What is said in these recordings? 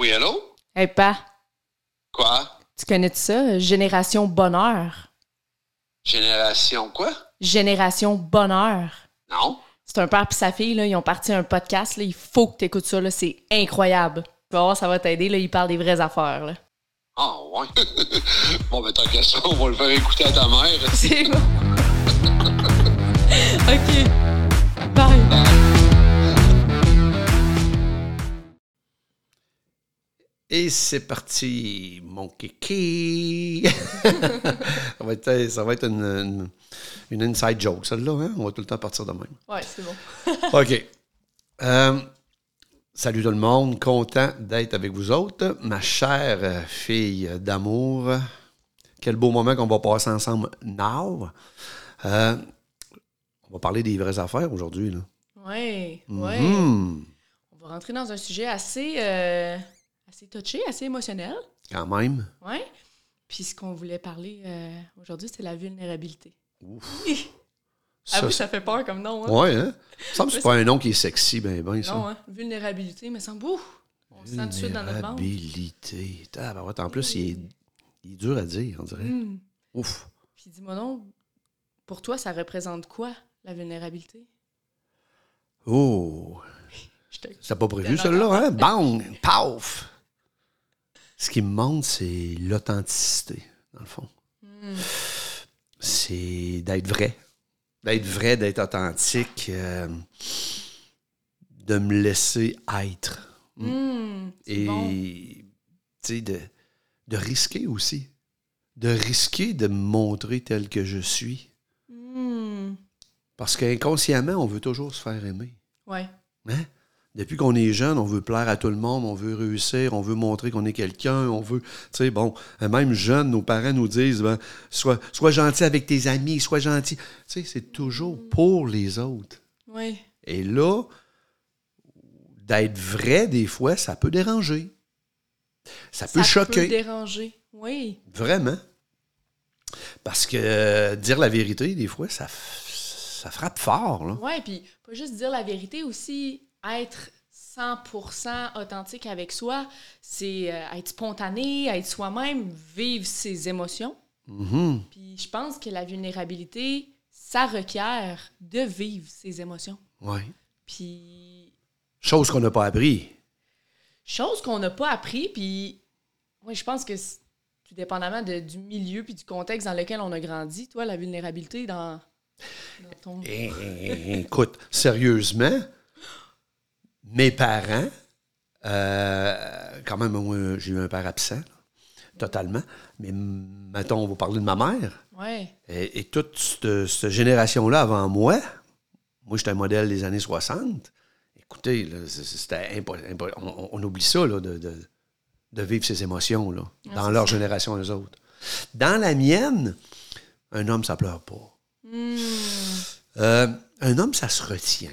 Oui, allô? Hey, pa, Quoi? tu connais ça? Génération Bonheur. Génération quoi? Génération Bonheur. Non? C'est un père et sa fille, là, ils ont parti un podcast. Là, il faut que tu écoutes ça. là, C'est incroyable. Tu vas voir, ça va t'aider. Ils parlent des vraies affaires. Là. Ah, ouais. bon, ben, tant qu'à ça, on va le faire écouter à ta mère. C'est bon. OK. Bye. Et c'est parti, mon kiki! ça va être, ça va être une, une, une inside joke, celle-là. Hein? On va tout le temps partir de même. Ouais, c'est bon. OK. Euh, salut tout le monde. Content d'être avec vous autres. Ma chère euh, fille d'amour. Quel beau moment qu'on va passer ensemble now. Euh, on va parler des vraies affaires aujourd'hui. là. Ouais, ouais. Mhm. On va rentrer dans un sujet assez, euh, assez touché, assez émotionnel. Quand même. Ouais. Puis ce qu'on voulait parler euh, aujourd'hui, c'est la vulnérabilité. Ça, ah oui, c'est- ça fait peur comme nom, hein? Ouais, hein? Ça me semble que c'est pas un nom qui est sexy, ben, ben, ça. Non, hein? Vulnérabilité, mais semble, ouf, on le sent tout de suite dans notre ventre. Vulnérabilité. En plus, il est, il est dur à dire, on dirait. Hmm. Ouf. Puis dis-moi donc, pour toi, ça représente quoi, la vulnérabilité? Oh. C'était pas prévu, celui-là, hein? Bang! Paf! Ce qui me montre, c'est l'authenticité, dans le fond. C'est d'être vrai. D'être vrai, d'être authentique, euh, de me laisser être. C'est Et, bon. tu sais, de, de risquer aussi. De risquer de me montrer tel que je suis. Hmm. Parce qu'inconsciemment, on veut toujours se faire aimer. Ouais. Hein? Depuis qu'on est jeune, on veut plaire à tout le monde, on veut réussir, on veut montrer qu'on est quelqu'un, on veut, tu sais, bon, même jeune, nos parents nous disent, ben, sois, sois gentil avec tes amis, sois gentil. Tu sais, c'est toujours pour les autres. Ouais. Et là, d'être vrai, des fois, ça peut déranger. Ça peut ça choquer. peut déranger. Oui. Vraiment. Parce que euh, dire la vérité, des fois, ça, ça frappe fort. Là. Ouais, puis pas juste dire la vérité, aussi être 100% authentique avec soi, c'est euh, être spontané, être soi-même, vivre ses émotions. Mhm. Puis je pense que la vulnérabilité, ça requiert de vivre ses émotions. Ouais. Puis Chose qu'on n'a pas appris. chose qu'on n'a pas appris, puis ouais, je pense que c'est- tout dépendamment de- du milieu puis du contexte dans lequel on a grandi, toi, la vulnérabilité dans, dans ton... Eh, eh, eh, Écoute, sérieusement, mes parents, euh, quand même, moi, j'ai eu un père absent, là, totalement. Mais mettons, on va parler de ma mère. Ouais. Et, et toute cette, cette génération-là avant moi, moi, j'étais un modèle des années 60. Écoutez, là, c'était on, on oublie ça, là, de, de- de vivre ses émotions, là, dans leur génération, les autres. Dans la mienne, un homme, ça pleure pas. Hmm, Euh, un homme, ça se retient.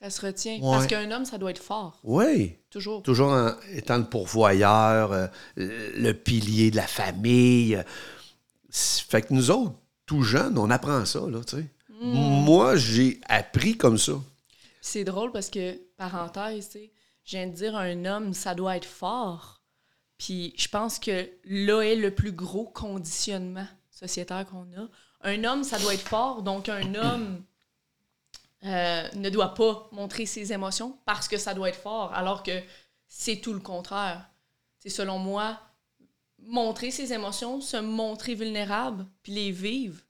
Ça se retient. Ouais. Parce qu'un homme, ça doit être fort. Oui. Toujours. Toujours en étant le pourvoyeur, euh, le pilier de la famille. Fait que nous autres, tout jeunes, on apprend ça, là, tu sais. Moi, j'ai appris comme ça. C'est drôle parce que, parenthèse, tu sais, je viens de dire un homme, ça doit être fort. Puis je pense que là est le plus gros conditionnement sociétaire qu'on a. Un homme, ça doit être fort. Donc un homme euh, ne doit pas montrer ses émotions parce que ça doit être fort, alors que c'est tout le contraire. C'est selon moi, montrer ses émotions, se montrer vulnérable, puis les vivre,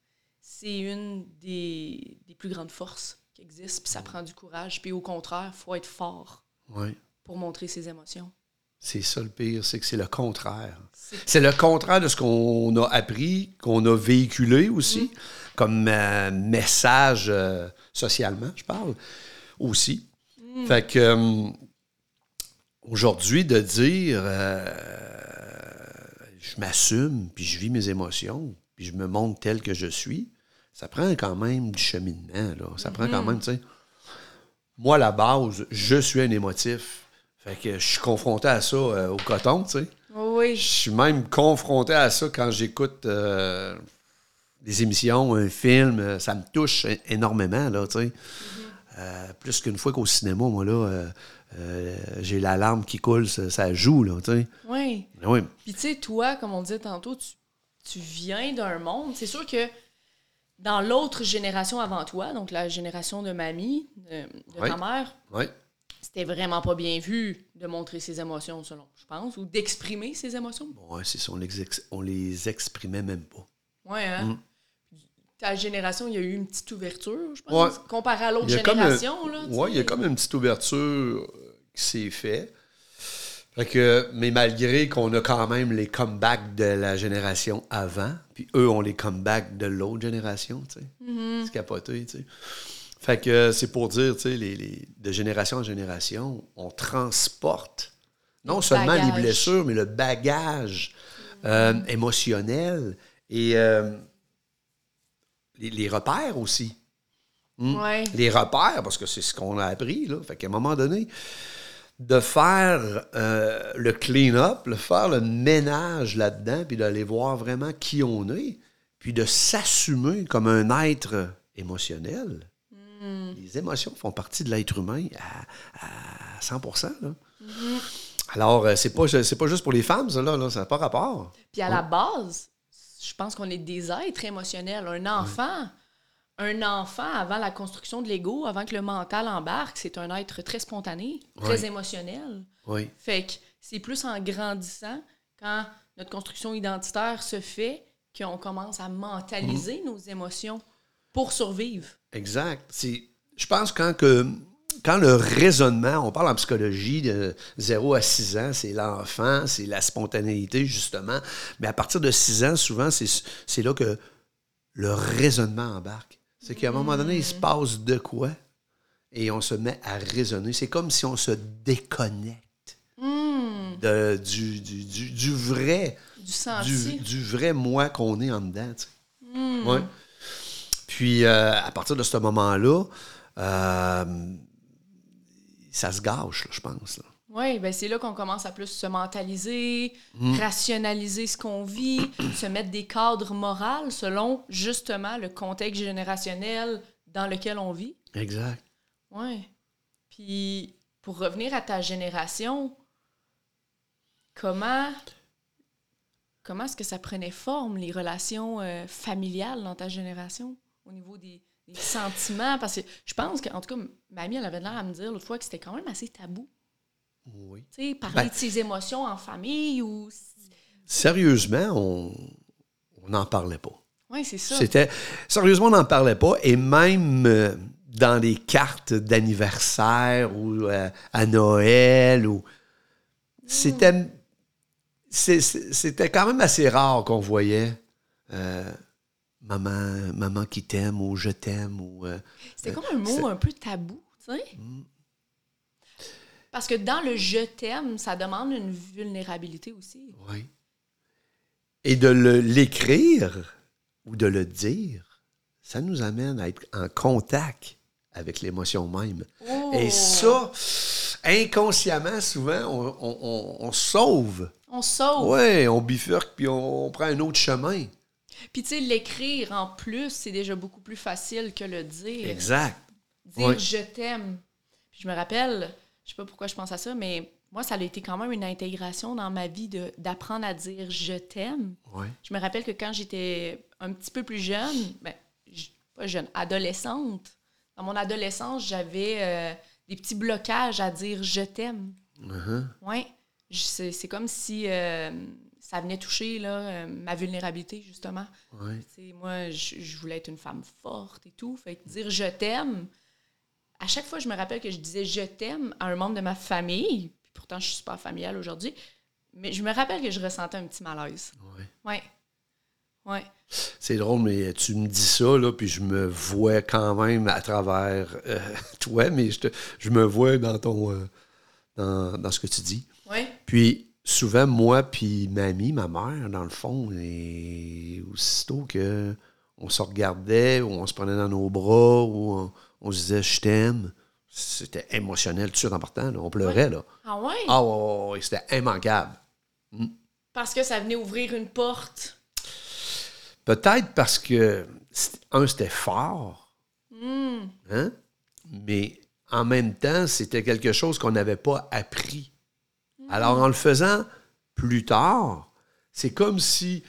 c'est une des, des plus grandes forces qui existent, puis ça prend du courage. Puis au contraire, il faut être fort Oui. pour montrer ses émotions. C'est ça le pire, c'est que c'est le contraire. C'est le contraire de ce qu'on a appris, qu'on a véhiculé aussi, comme euh, message euh, socialement, je parle, aussi. Fait que euh, aujourd'hui, de dire je m'assume, puis je vis mes émotions, puis je me montre tel que je suis, ça prend quand même du cheminement. Là. Ça prend quand même, tu sais. Moi, à la base, je suis un émotif. Fait que je suis confronté à ça au coton, tu sais. Je Oui. suis même confronté à ça quand j'écoute des émissions, un film. euh, Ça me touche énormément, là, tu sais. Euh, plus qu'une fois qu'au cinéma, moi, là, euh, euh, j'ai la larme qui coule, ça, ça joue, là, tu sais. Oui. Oui, Puis tu sais, toi, comme on disait tantôt, tu, tu viens d'un monde. C'est sûr que dans l'autre génération avant toi, donc la génération de mamie, de, de Oui. ta mère, oui. c'était vraiment pas bien vu de montrer ses émotions, selon, je pense, ou d'exprimer ses émotions. Ouais, c'est ça, on les, on les exprimait même pas. Ouais, hein? Mm. Ta génération, il y a eu une petite ouverture, je pense, Ouais. comparé à l'autre génération. là, Oui, il y a comme une petite ouverture euh, qui s'est faite. Fait que, mais malgré qu'on a quand même les comebacks de la génération avant, puis eux ont les comebacks de l'autre génération, tu sais. Mm-hmm. C'est capoté, tu sais. Fait que c'est pour dire, tu sais, les, les- de génération en génération, on transporte non Le seulement bagage. les blessures, mais le bagage euh, émotionnel et euh, les, les repères aussi. Hmm? Ouais. Les repères, parce que c'est ce qu'on a appris, là. Fait qu'à un moment donné, de faire euh, le clean-up, de faire le ménage là-dedans, puis d'aller voir vraiment qui on est, puis de s'assumer comme un être émotionnel. Les émotions font partie de l'être humain à, à 100 là. Alors, euh, c'est pas, pas juste pour les femmes, ça, là, là, ça n'a pas rapport. Puis à la base, je pense qu'on est des êtres émotionnels. Un enfant, un enfant, avant la construction de l'ego, avant que le mental embarque, c'est un être très spontané, très Ouais. émotionnel. Oui, Fait que c'est plus en grandissant, quand notre construction identitaire se fait, qu'on commence à mentaliser nos émotions pour survivre. exact. Je pense quand que quand le raisonnement, on parle en psychologie de 0 à 6 ans, c'est l'enfant, c'est la spontanéité, justement. Mais à partir de 6 ans, souvent, c'est, là que le raisonnement embarque. C'est qu'à un moment donné, il se passe de quoi et on se met à raisonner. C'est comme si on se déconnecte de- du, du, du- du vrai, Du du, vrai moi qu'on est en dedans. tu sais. Ouais. Puis euh, à partir de ce moment-là, euh, ça se gâche, je pense. là. Oui, ben c'est là qu'on commence à plus se mentaliser, Mm. rationaliser ce qu'on vit, se mettre des cadres moraux selon justement le contexte générationnel dans lequel on vit. Exact. Oui. Puis pour revenir à ta génération, comment comment est-ce que ça prenait forme les relations euh, familiales dans ta génération au niveau des, des sentiments parce que je pense qu'en tout cas mamie elle avait l'air à me dire l'autre fois que c'était quand même assez tabou. Oui. Tu sais, parler Ben- de ses émotions en famille ou. Sérieusement, on on n'en parlait pas. Oui, c'est ça. C'était sérieusement, on n'en parlait pas. Et même euh, dans les cartes d'anniversaire ou euh, à Noël, ou c'était c'est- c'était quand même assez rare qu'on voyait euh, maman, maman qui t'aime ou je t'aime ou euh, C'était comme un c'est- mot un peu tabou, tu sais. Parce que dans le je t'aime, ça demande une vulnérabilité aussi. oui. Et de l'écrire ou de le dire, ça nous amène à être en contact avec l'émotion même. Oh! Et ça, inconsciemment, souvent, on, on- on- on sauve. On sauve. Oui, on bifurque puis on prend un autre chemin. Puis tu sais, l'écrire en plus, c'est déjà beaucoup plus facile que le dire. Exact. Dire je t'aime. Puis je me rappelle, je sais pas pourquoi je pense à ça, mais moi, ça a été quand même une intégration dans ma vie de- d'apprendre à dire je t'aime. Oui. Je me rappelle que quand j'étais un petit peu plus jeune, ben, pas jeune, adolescente, dans mon adolescence, j'avais euh, des petits blocages à dire je t'aime. Ouais. C'est comme si euh, ça venait toucher là, euh, ma vulnérabilité, justement. Oui. Moi, je, voulais être une femme forte et tout. Fait que dire je t'aime, à chaque fois, je me rappelle que je disais je t'aime à un membre de ma famille, puis pourtant, je suis super familiale aujourd'hui, mais je me rappelle que je ressentais un petit malaise. Oui. Ouais. Ouais. C'est drôle, mais tu me dis ça, là, puis je me vois quand même à travers euh, toi, mais je, te- je me vois dans ton dans, dans ce que tu dis. Puis souvent, moi puis mamie, ma mère, dans le fond, et aussitôt que on se regardait, ou on se prenait dans nos bras, ou on, on se disait je t'aime, c'était émotionnel tout de suite en partant. là. On pleurait, là. Ah ouais? Ah ouais, c'était immanquable. Parce que ça venait ouvrir une porte? Peut-être parce que, un, c'était fort. Hmm. Hein? mais en même temps, c'était quelque chose qu'on n'avait pas appris. Alors, en le faisant plus tard, c'est comme si.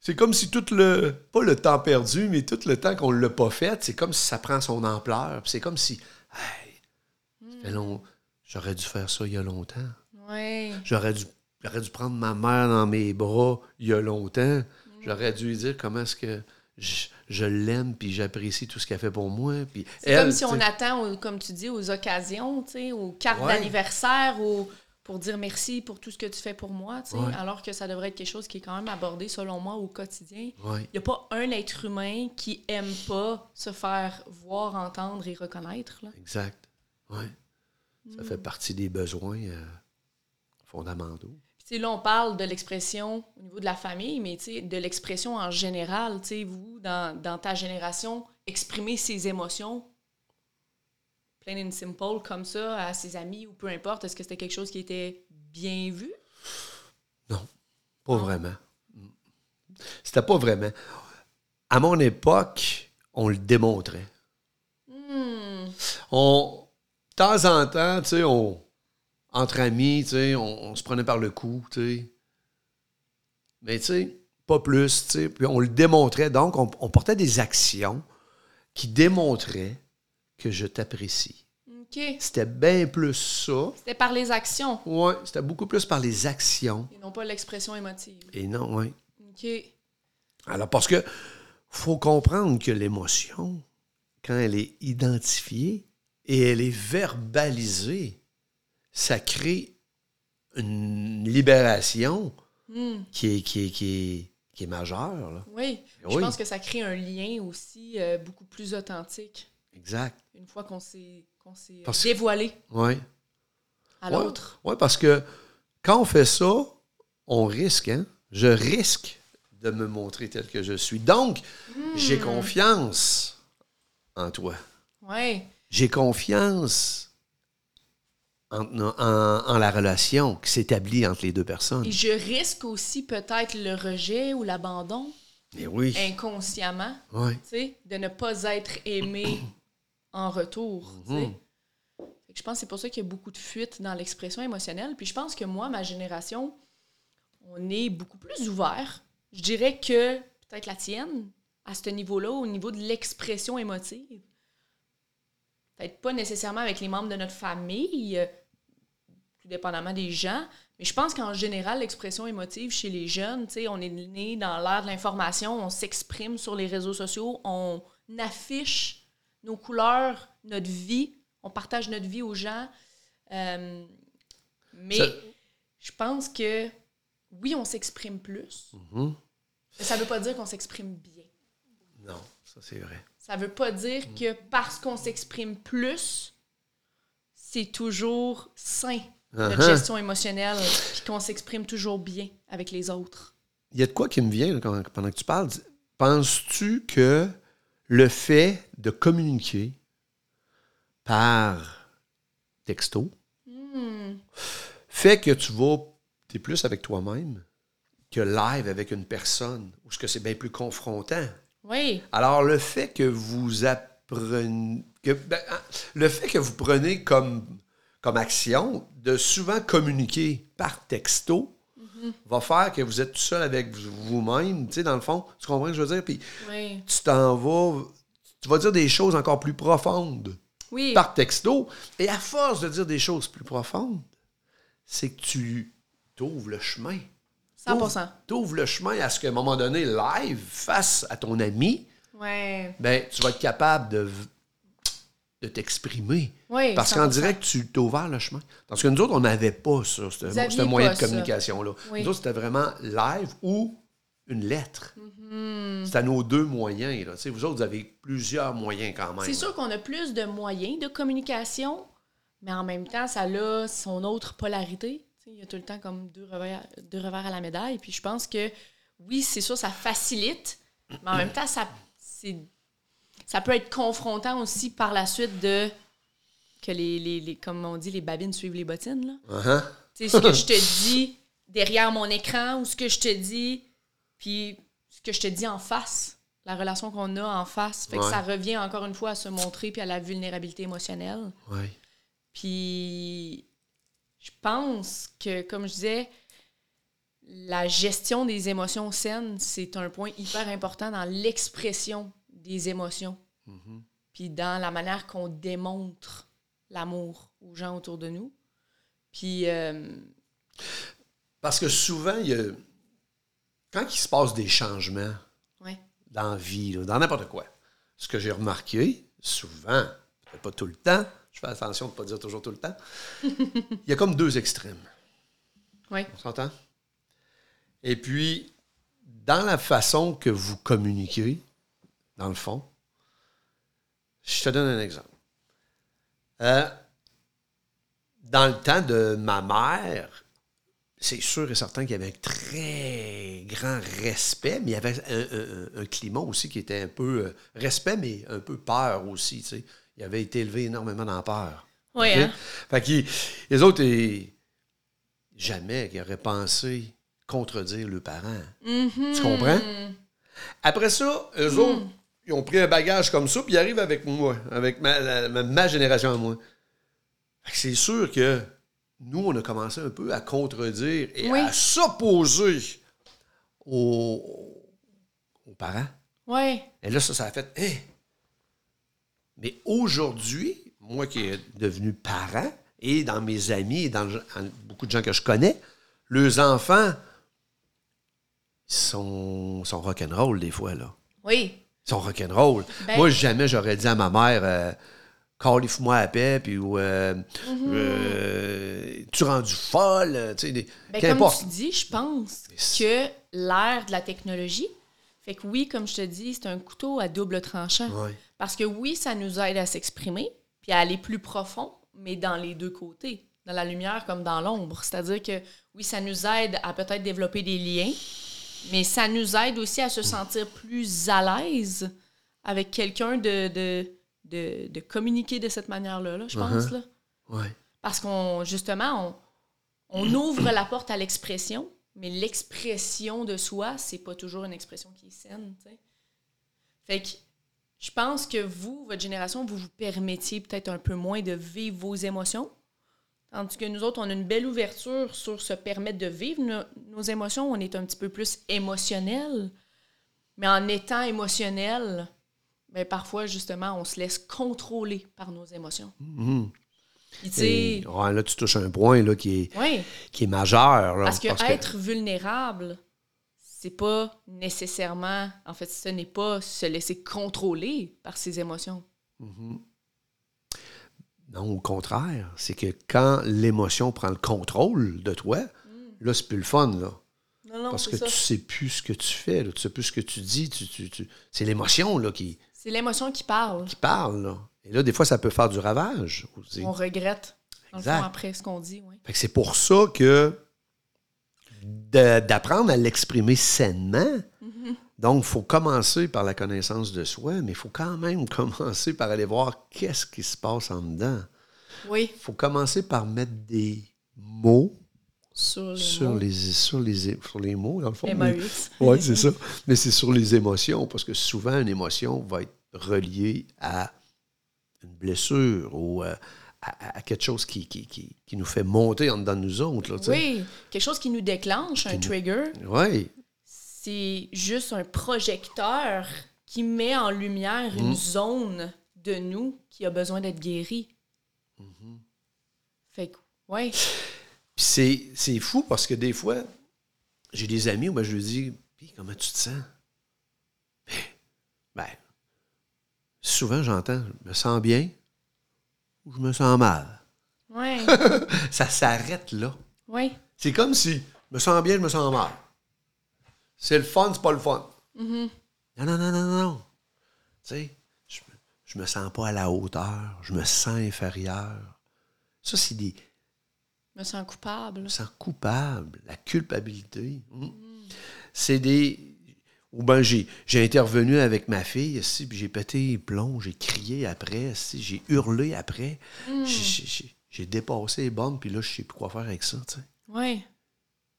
C'est comme si tout le. Pas le temps perdu, mais tout le temps qu'on ne l'a pas fait, c'est comme si ça prend son ampleur. C'est comme si. Hey, J'aurais dû faire ça il y a longtemps. Ouais. J'aurais dû, j'aurais dû prendre ma mère dans mes bras il y a longtemps. J'aurais dû lui dire comment est-ce que je, je l'aime puis j'apprécie tout ce qu'elle fait pour moi. Puis C'est comme si on attend, aux- comme tu dis, aux occasions, aux cartes Ouais. d'anniversaire, ou pour dire merci pour tout ce que tu fais pour moi, tu sais, Ouais. alors que ça devrait être quelque chose qui est quand même abordé, selon moi, au quotidien. Ouais, Il n'y a pas un être humain qui aime pas se faire voir, entendre et reconnaître. Là. exact. Ouais. Ça fait partie des besoins euh, fondamentaux. Puis, là, on parle de l'expression au niveau de la famille, mais de l'expression en général. Vous, dans, dans ta génération, exprimer ses émotions, plain and simple, comme ça, à ses amis ou peu importe, est-ce que c'était quelque chose qui était bien vu? Non, pas vraiment. C'était pas vraiment. À mon époque, on le démontrait. Hmm. On, de temps en temps, tu sais, on, entre amis, tu sais, on, on se prenait par le cou, tu sais. Mais tu sais, pas plus, tu sais. Puis on le démontrait. Donc, on, on portait des actions qui démontraient que je t'apprécie. C'était bien plus ça. C'était par les actions Ouais, c'était beaucoup plus par les actions. et non pas l'expression émotive. Et non, oui. OK. Alors, parce que faut comprendre que l'émotion, quand elle est identifiée et elle est verbalisée, ça crée une libération Hmm. qui est, qui est, qui est, qui est majeure. là. Oui. Je Oui. pense que ça crée un lien aussi euh, beaucoup plus authentique Exact. une fois qu'on s'est qu'on s'est, euh, Parce dévoilé Oui. à l'autre. Oui, parce que quand on fait ça, on risque, hein? Je risque de me montrer tel que je suis. Donc, j'ai confiance en toi. Oui. J'ai confiance en, en- en la relation qui s'établit entre les deux personnes. Et je risque aussi peut-être le rejet ou l'abandon Mais oui. inconsciemment, Oui. tu sais, de ne pas être aimé en retour. Mhm. Fait que Je pense que c'est pour ça qu'il y a beaucoup de fuites dans l'expression émotionnelle. Puis je pense que moi, ma génération, on est beaucoup plus ouvert. Je dirais que peut-être la tienne, à ce niveau-là, au niveau de l'expression émotive. Peut-être pas nécessairement avec les membres de notre famille, euh, tout dépendamment des gens, mais je pense qu'en général, l'expression émotive chez les jeunes, tu sais, on est né dans l'ère de l'information, on s'exprime sur les réseaux sociaux, on affiche nos couleurs, notre vie, on partage notre vie aux gens. Euh, mais Ça- je pense que oui, on s'exprime plus, Mhm. mais ça veut pas dire qu'on s'exprime bien. Non, ça c'est vrai. Ça veut pas dire que parce qu'on s'exprime plus, c'est toujours sain, notre Uh-huh. gestion émotionnelle, puis qu'on s'exprime toujours bien avec les autres. Il y a de quoi qui me vient là, quand- pendant que tu parles. Penses-tu que le fait de communiquer par texto fait que tu vas, tu es plus avec toi-même que live avec une personne, ou ce que c'est bien plus confrontant? Oui, Alors, le fait que vous apprenez. Que, ben, hein, le fait que vous prenez comme, comme action de souvent communiquer par texto va faire que vous êtes tout seul avec vous-même. Tu sais, dans le fond, tu comprends ce que je veux dire? Puis oui, tu t'en vas. Tu vas dire des choses encore plus profondes oui. par texto. Et à force de dire des choses plus profondes, c'est que tu t'ouvres le chemin. 100% Tu ouvres le chemin à ce qu'à un moment donné, live, face à ton ami, Ouais. ben, tu vas être capable de, de t'exprimer. Oui, Parce qu'en 100%. direct, tu t'as ouvert le chemin. Parce que nous autres, on n'avait pas ça, ce, moyen de communication-là. Oui. Nous autres, c'était vraiment live ou une lettre. Mm-hmm. C'était nos deux moyens. Là. Vous autres, vous avez plusieurs moyens quand même. C'est sûr qu'on a plus de moyens de communication, mais en même temps, ça a son autre polarité. Il y a tout le temps comme deux revers, deux revers à la médaille. Puis je pense que, oui, c'est sûr, ça facilite, mais en même temps, ça, c'est, ça peut être confrontant aussi par la suite de que les, les, les- comme on dit, les babines suivent les bottines. Là. Uh-huh. Tu sais, ce que je te dis derrière mon écran ou ce que je te dis, puis ce que je te dis en face. la relation qu'on a en face. Fait que ça revient encore une fois à se montrer puis à la vulnérabilité émotionnelle. Puis je pense que, comme je disais, la gestion des émotions saines, c'est un point hyper important dans l'expression des émotions. Puis dans la manière qu'on démontre l'amour aux gens autour de nous. Puis, euh, Parce que souvent, il y a... quand il se passe des changements ouais. dans la vie, dans n'importe quoi, ce que j'ai remarqué, souvent, peut-être pas tout le temps, je fais attention de ne pas dire toujours tout le temps, il y a comme deux extrêmes. Ouais. On s'entend? Et puis, dans la façon que vous communiquez, dans le fond, je te donne un exemple. Euh, dans le temps de ma mère, c'est sûr et certain qu'il y avait un très grand respect, mais il y avait un, un- un climat aussi qui était un peu euh, respect, mais un peu peur aussi. tu sais. Il avait été élevé énormément dans la peur. Oui, hein? Fait qu'ils- les autres, ils- jamais qu'ils auraient pensé contredire leurs parents. Mhm. Tu comprends? Après ça, eux autres, ils ont pris un bagage comme ça, puis ils arrivent avec moi, avec ma, la- ma- ma génération à moi. C'est sûr que nous, on a commencé un peu à contredire et Oui. à s'opposer aux, aux parents. Ouais. Et là, ça, ça a fait. Mais aujourd'hui, moi qui est devenu parent, et dans mes amis, et dans le- beaucoup de gens que je connais, leurs enfants sont, sont rock'n'roll des fois, là. Oui. Ils sont rock'n'roll. Ben- moi, jamais j'aurais dit à ma mère. Euh, Calif-moi à paix, puis ou, euh, euh, tu rendu folle, euh, tu sais, des-. Ben, comme tu dis, je pense que l'ère de la technologie fait que oui, comme je te dis, c'est un couteau à double tranchant. Ouais. Parce que oui, ça nous aide à s'exprimer, puis à aller plus profond, mais dans les deux côtés, dans la lumière comme dans l'ombre. C'est-à-dire que oui, ça nous aide à peut-être développer des liens, mais ça nous aide aussi à se sentir plus à l'aise avec quelqu'un de, de, de, de communiquer de cette manière-là, là, je pense. Uh-huh. Là. Ouais. Parce qu'on, justement, on, on ouvre la porte à l'expression, mais l'expression de soi, c'est pas toujours une expression qui est saine. Fait que je pense que vous, votre génération, vous vous permettiez peut-être un peu moins de vivre vos émotions. Tandis que nous autres, on a une belle ouverture sur se permettre de vivre no- nos émotions. On est un petit peu plus émotionnel. Mais en étant émotionnel, ben parfois, justement, on se laisse contrôler par nos émotions. Mhm. Et, ouais, là, tu touches un point là, qui, est, oui, qui est majeur. là, parce que être vulnérable, c'est pas nécessairement, en fait, ce n'est pas se laisser contrôler par ses émotions. Non, au contraire. C'est que quand l'émotion prend le contrôle de toi, là, c'est plus le fun, là. Non, non, Parce que ça. tu sais plus ce que tu fais, là. tu sais plus ce que tu dis. Tu, tu- tu- C'est l'émotion là, qui, C'est l'émotion qui parle. qui parle. Là. Et là, des fois, ça peut faire du ravage aussi. On regrette, dans le Exact. fond, après ce qu'on dit. Oui. Fait que c'est pour ça que d'apprendre à l'exprimer sainement, donc il faut commencer par la connaissance de soi, mais il faut quand même commencer par aller voir qu'est-ce qui se passe en dedans. Oui, Il faut commencer par mettre des mots sur les sur mots. les, sur, les, sur les mots, dans le fond. MAX. Oui, c'est ça. Mais c'est sur les émotions, parce que souvent, une émotion va être reliée à une blessure ou euh, à, à quelque chose qui, qui, qui, qui nous fait monter en dedans de nous autres. Là. Oui, quelque chose qui nous déclenche, un trigger, Oui, c'est juste un projecteur qui met en lumière Mm. une zone de nous qui a besoin d'être guérie. Mm-hmm. Fait que, ouais. Puis c'est, c'est fou parce que des fois, j'ai des amis où ben, je leur dis Puis comment tu te sens? Ben, souvent j'entends Je me sens bien ou je me sens mal? Ouais. Ça s'arrête là. ouais. C'est comme si je me sens bien, je me sens mal. C'est le fun, c'est pas le fun. Mm-hmm. Non, non, non, non, non. Tu sais, je, me- je me sens pas à la hauteur, je me sens inférieur. Ça, c'est des. Je me sens coupable. Je me sens coupable, la culpabilité. Mm. C'est des. Ou ben j'ai, intervenu avec ma fille, puis j'ai pété les plombs, j'ai crié après, ici, j'ai hurlé après. J'ai, j'ai- dépassé les bornes, puis là, je sais plus quoi faire avec ça, tu sais. Ouais.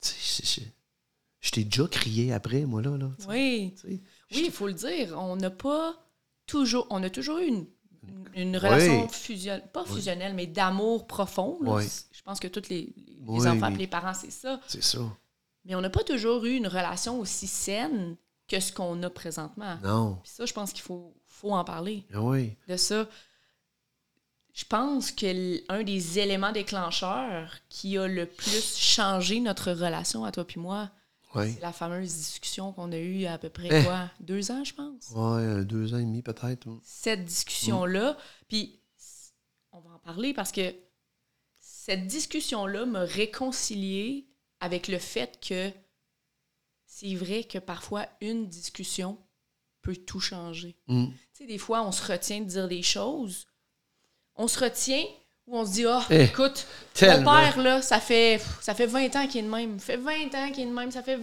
Tu sais, Je t'ai déjà crié après, moi, là. là. Oui. Oui, il faut le dire. On n'a pas toujours. On a toujours eu une, une relation fusionnelle, pas fusionnelle, mais d'amour profond. Je pense que tous les, les enfants et les parents, c'est ça. C'est ça. Mais on n'a pas toujours eu une relation aussi saine que ce qu'on a présentement. Non. Puis ça, je pense qu'il faut, faut en parler. Ah oui. De ça. Je pense que un des éléments déclencheurs qui a le plus changé notre relation à toi puis moi, c'est la fameuse discussion qu'on a eue à peu près eh. quoi, deux ans, je pense? Oui, deux ans et demi peut-être. Cette discussion-là, puis on va en parler parce que cette discussion-là m'a réconcilié avec le fait que c'est vrai que parfois une discussion peut tout changer. Mm. Tu sais, des fois, on se retient de dire des choses. On se retient ou on se dit, ah, oh, écoute, mon père, là, ça fait, ça fait 20 ans qu'il est de même. Ça fait 20 ans qu'il est de même. Ça fait,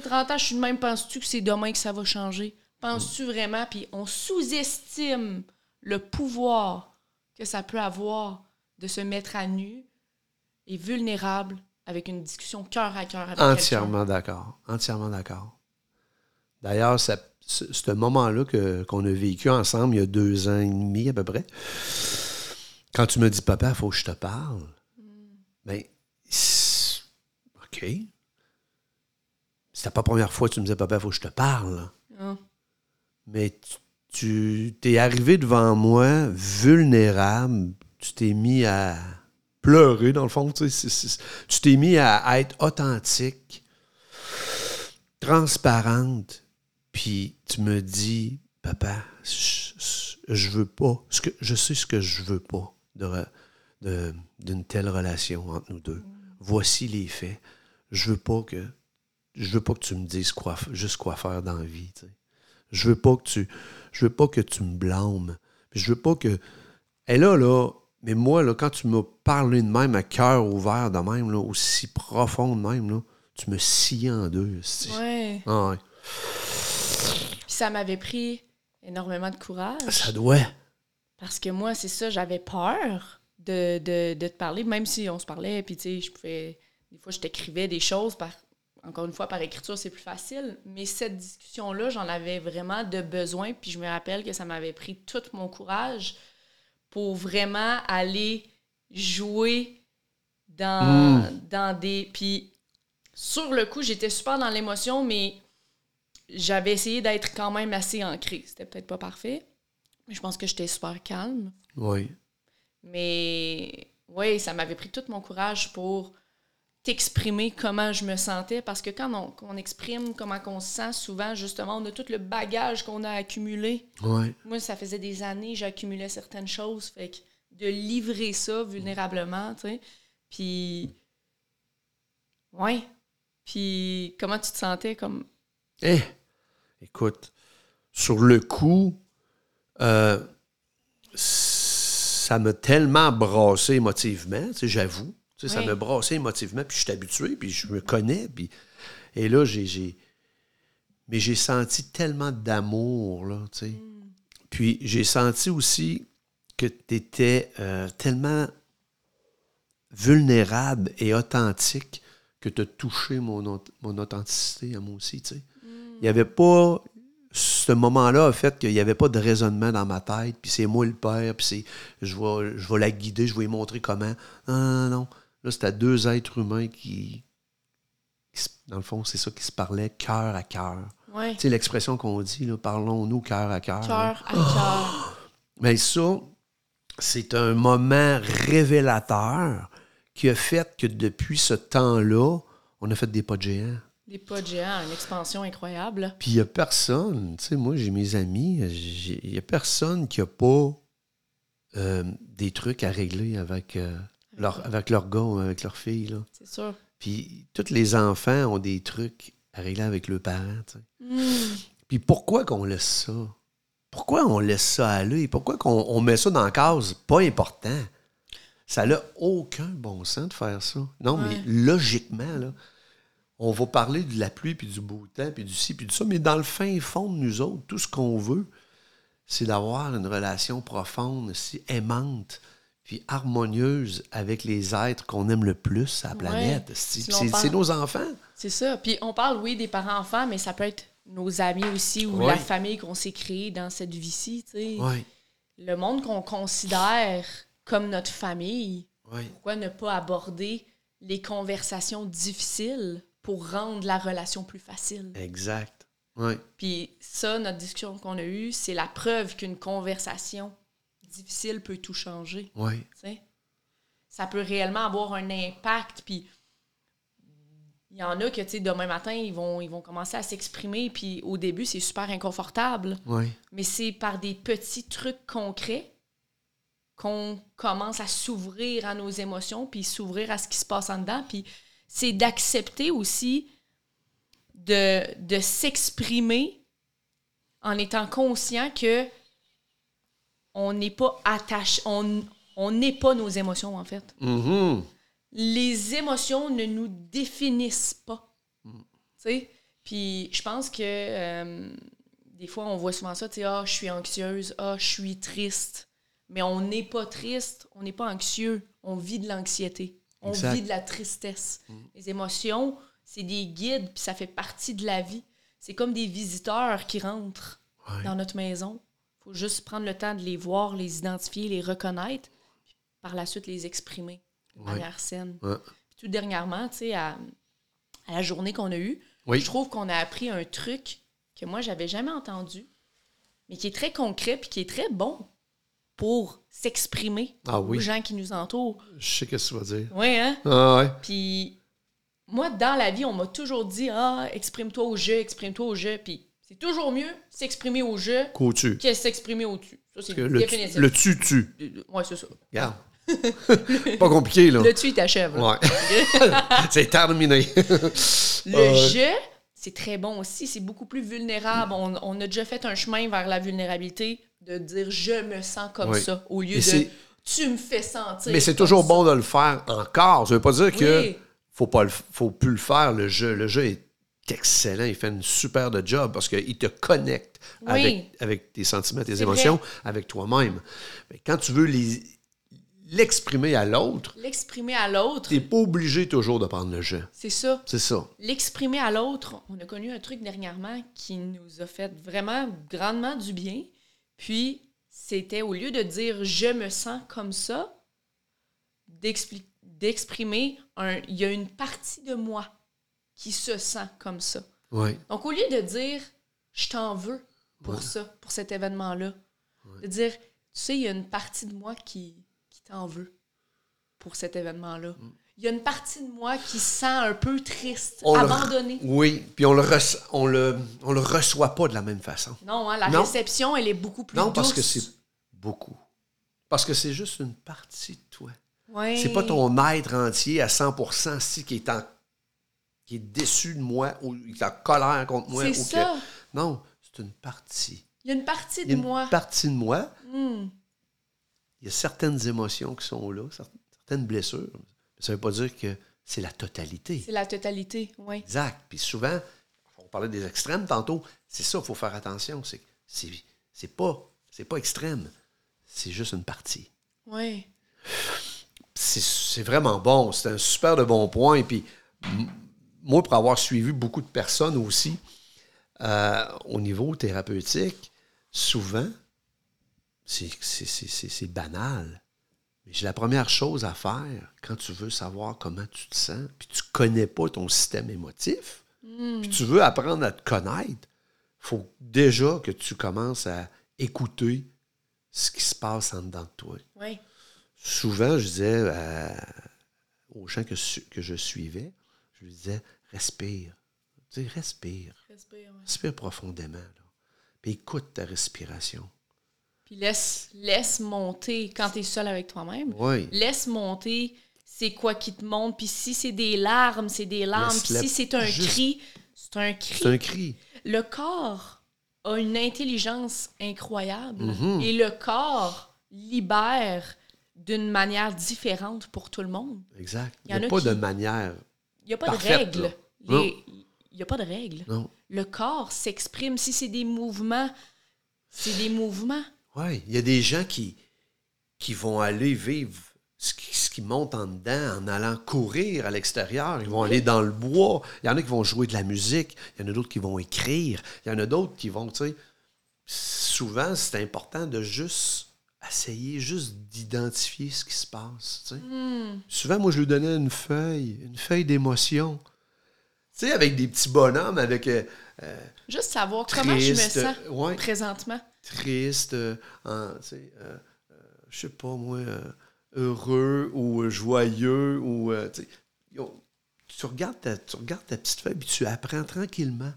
30 ans que je suis de même. Penses-tu que c'est demain que ça va changer? Penses-tu vraiment? Puis on sous-estime le pouvoir que ça peut avoir de se mettre à nu et vulnérable avec une discussion cœur à cœur avec Entièrement d'accord. Entièrement d'accord. D'ailleurs, ce moment-là qu'on a vécu ensemble il y a deux ans et demi à peu près, quand tu me dis, papa, il faut que je te parle, bien, OK. C'était pas la première fois que tu me disais, papa, il faut que je te parle. Ah. Mais tu t'es arrivé devant moi vulnérable, tu t'es mis à pleurer, dans le fond. Tu t'es mis à, être authentique, transparente, puis tu me dis, papa, je, veux pas, ce que, je sais ce que je veux pas d'une de, telle relation entre nous deux. Voici les faits. Je veux pas que je veux pas que tu me dises quoi, juste quoi faire dans la vie. Je veux pas que tu je veux pas que tu me blâmes. Je veux pas que. Et là, là, mais moi, là, quand tu m'as parlé de même à cœur ouvert de même, là, aussi profond de même, là, tu me sciais en deux. Ouais. Ah ouais. Puis ça m'avait pris énormément de courage. Ça doit. Parce que moi, c'est ça, j'avais peur de, te parler, même si on se parlait, puis tu sais, je pouvais. Des fois, je t'écrivais des choses par. Encore une fois, par écriture, c'est plus facile. Mais cette discussion-là, j'en avais vraiment de besoin. Puis je me rappelle que ça m'avait pris tout mon courage pour vraiment aller jouer dans, hmm. dans des. Puis sur le coup, j'étais super dans l'émotion, mais j'avais essayé d'être quand même assez ancrée. C'était peut-être pas parfait. Je pense que j'étais super calme. Oui. Mais oui, ça m'avait pris tout mon courage pour t'exprimer comment je me sentais parce que quand on, exprime comment on se sent, souvent, justement, on a tout le bagage qu'on a accumulé. Ouais. Moi, ça faisait des années j'accumulais certaines choses. Fait que de livrer ça vulnérablement, tu sais. Puis. Ouais. Puis, comment tu te sentais comme. Eh! Écoute, sur le coup, euh, ça m'a tellement brassé émotivement, j'avoue. Ça m'a brassé émotivement, puis je suis habitué, puis je me connais. Puis... Et là, j'ai. Mais j'ai senti tellement d'amour, là, tu sais. Mm. Puis j'ai senti aussi que tu étais euh, tellement vulnérable et authentique que tu as touché mon, mon authenticité à moi aussi, tu sais. Mm. Il n'y avait pas ce moment-là a fait qu'il n'y avait pas de raisonnement dans ma tête, puis c'est moi le père, puis c'est je vais, je vais la guider, je vais lui montrer comment. Non, non, non. Là, c'était deux êtres humains qui, dans le fond, c'est ça qui se parlait cœur à cœur. Ouais. Tu sais, l'expression qu'on dit, là, parlons-nous cœur à cœur. Cœur à cœur. Mais ça, c'est un moment révélateur qui a fait que depuis ce temps-là, on a fait des pas de géants. Des pas de géants, une expansion incroyable. Puis il n'y a personne, tu sais, moi j'ai mes amis, il n'y a personne qui n'a pas euh, des trucs à régler avec, euh, leur, avec leur gars ou avec leur fille. C'est sûr. Puis tous les enfants ont des trucs à régler avec leurs parents. Tu sais. Hmm. Puis pourquoi qu'on laisse ça? Pourquoi on laisse ça aller? Pourquoi qu'on on met ça dans la case pas important? Ça n'a aucun bon sens de faire ça. Non, mais logiquement, là, on va parler de la pluie, puis du beau temps, puis du ci, puis du ça, mais dans le fin fond de nous autres, tout ce qu'on veut, c'est d'avoir une relation profonde, si aimante, puis harmonieuse avec les êtres qu'on aime le plus à la planète. C'est nos enfants. C'est ça. Puis on parle, oui, des parents-enfants, mais ça peut être nos amis aussi ou Ouais. la famille qu'on s'est créée dans cette vie-ci, Le monde qu'on considère comme notre famille, pourquoi ne pas aborder les conversations difficiles? Pour rendre la relation plus facile? Exact. Oui. Puis ça, notre discussion qu'on a eue, c'est la preuve qu'une conversation difficile peut tout changer. Oui. Ça peut réellement avoir un impact. Puis il y en a que, tu sais, demain matin, ils vont, ils vont commencer à s'exprimer. Puis au début, c'est super inconfortable. Oui. Mais c'est par des petits trucs concrets qu'on commence à s'ouvrir à nos émotions, puis s'ouvrir à ce qui se passe en dedans. Puis c'est d'accepter aussi de, de s'exprimer en étant conscient que on n'est pas attaché, on on n'est pas nos émotions, en fait. Mhm. Les émotions ne nous définissent pas. Mm. Sais? Puis je pense que euh, des fois, on voit souvent ça, tu sais, ah, je suis anxieuse, ah, je suis triste. Mais on n'est pas triste, on n'est pas anxieux, on vit de l'anxiété, on Exact. Mm. vit de la tristesse. Les émotions, c'est des guides, puis ça fait partie de la vie. C'est comme des visiteurs qui rentrent Ouais. dans notre maison. Il faut juste prendre le temps de les voir, les identifier, les reconnaître, puis par la suite les exprimer de Ouais. manière saine. Ouais. Puis tout dernièrement, tu sais, à, à la journée qu'on a eue, Oui. je trouve qu'on a appris un truc que moi, j'avais jamais entendu, mais qui est très concret puis qui est très bon pour s'exprimer Ah aux oui. gens qui nous entourent. Je sais ce que tu vas dire. Oui, hein? Ah ouais. Puis moi, dans la vie, on m'a toujours dit Ah, exprime-toi au jeu, exprime-toi au jeu. Puis c'est toujours mieux s'exprimer au jeu Qu'au-tu. que s'exprimer au tu. Ça, c'est Le, tu- définitif. le tu-tu. Ouais, c'est ça. Regarde. Pas compliqué, là. Le tu, il t'achève. Ouais. C'est terminé. Le Euh, jeu, c'est très bon aussi. C'est beaucoup plus vulnérable. On, on a déjà fait un chemin vers la vulnérabilité de dire je me sens comme Oui. ça au lieu Et de tu me fais sentir. Mais c'est toujours ça. bon de le faire encore. Ça veut pas dire que Oui. faut pas le, faut plus le faire. Le jeu, le jeu est excellent. Il fait une super de job parce qu'il te connecte Oui. avec, avec tes sentiments, tes émotions, avec toi-même. Mais quand tu veux les l'exprimer à l'autre, L'exprimer à l'autre, t'es pas obligé toujours de prendre le jeu. c'est ça. C'est ça. L'exprimer à l'autre, on a connu un truc dernièrement qui nous a fait vraiment grandement du bien. Puis, c'était au lieu de dire je me sens comme ça, d'exprimer un il y a une partie de moi qui se sent comme ça. Donc, au lieu de dire je t'en veux pour ça, pour cet événement-là, de dire tu sais, il y a une partie de moi qui, qui t'en veut pour cet événement-là. Mm. Il y a une partie de moi qui se sent un peu triste, On le- abandonnée. Oui, puis on le, reç- on, le, on le reçoit pas de la même façon. Non, hein, la Non. réception, elle est beaucoup plus non, douce. parce que c'est beaucoup. Parce que c'est juste une partie de toi. C'est pas ton être entier à 100% si qui est en qui est déçu de moi ou qui est en colère contre moi. C'est que- ça. Non, c'est une partie. Il y a une partie Il y de a une moi. partie de moi. Hmm. Il y a certaines émotions qui sont là, cer- certaines blessures. Ça veut pas dire que c'est la totalité. C'est la totalité, oui. Exact. Puis souvent, on parlait des extrêmes tantôt, c'est ça, il faut faire attention. C'est, c'est, c'est pas, c'est pas extrême. C'est juste une partie. Oui. c'est, c'est vraiment bon. C'est un super de bon point. Puis m- moi, pour avoir suivi beaucoup de personnes aussi euh, au niveau thérapeutique, souvent, c'est, c'est, c'est, c'est- c'est banal. Mais la première chose à faire quand tu veux savoir comment tu te sens, puis tu connais pas ton système émotif, puis tu veux apprendre à te connaître, faut déjà que tu commences à écouter ce qui se passe en dedans de toi Oui. souvent, je disais euh, aux gens que, je suivais, je lui disais, respire. Tu sais, respire. Respire, ouais. Respire profondément. là. Puis écoute ta respiration. Puis laisse, laisse monter quand tu es seul avec toi-même. Oui. Laisse monter c'est quoi qui te monte. Puis si c'est des larmes, c'est des larmes. Puis si c'est un juste- cri, c'est un cri. C'est un cri. Le corps a une intelligence incroyable Mhm. et le corps libère d'une manière différente pour tout le monde. Exact. Il n'y a a pas qui- de manière. Il n'y a pas Parfaite, de règles. là. Les- Il n'y a pas de règles. Non. Le corps s'exprime. Si c'est des mouvements, c'est des mouvements. Oui. Il y a des gens qui, qui vont aller vivre ce qui, ce qui montent en dedans en allant courir à l'extérieur. Ils vont aller dans le bois. Il y en a qui vont jouer de la musique. Il y en a d'autres qui vont écrire. Il y en a d'autres qui vont, tu sais. Souvent, c'est important de juste essayer juste d'identifier ce qui se passe. tu sais. Souvent, moi, je lui donnais une feuille, une feuille d'émotion. Tu sais, avec des petits bonhommes, avec euh, euh, Juste savoir comment je me sens ouais. présentement. Triste, euh, en, tu sais, euh, euh, je sais pas moi, heureux ou joyeux ou tu sais, yo, tu regardes ta, tu regardes ta petite feuille puis tu apprends tranquillement.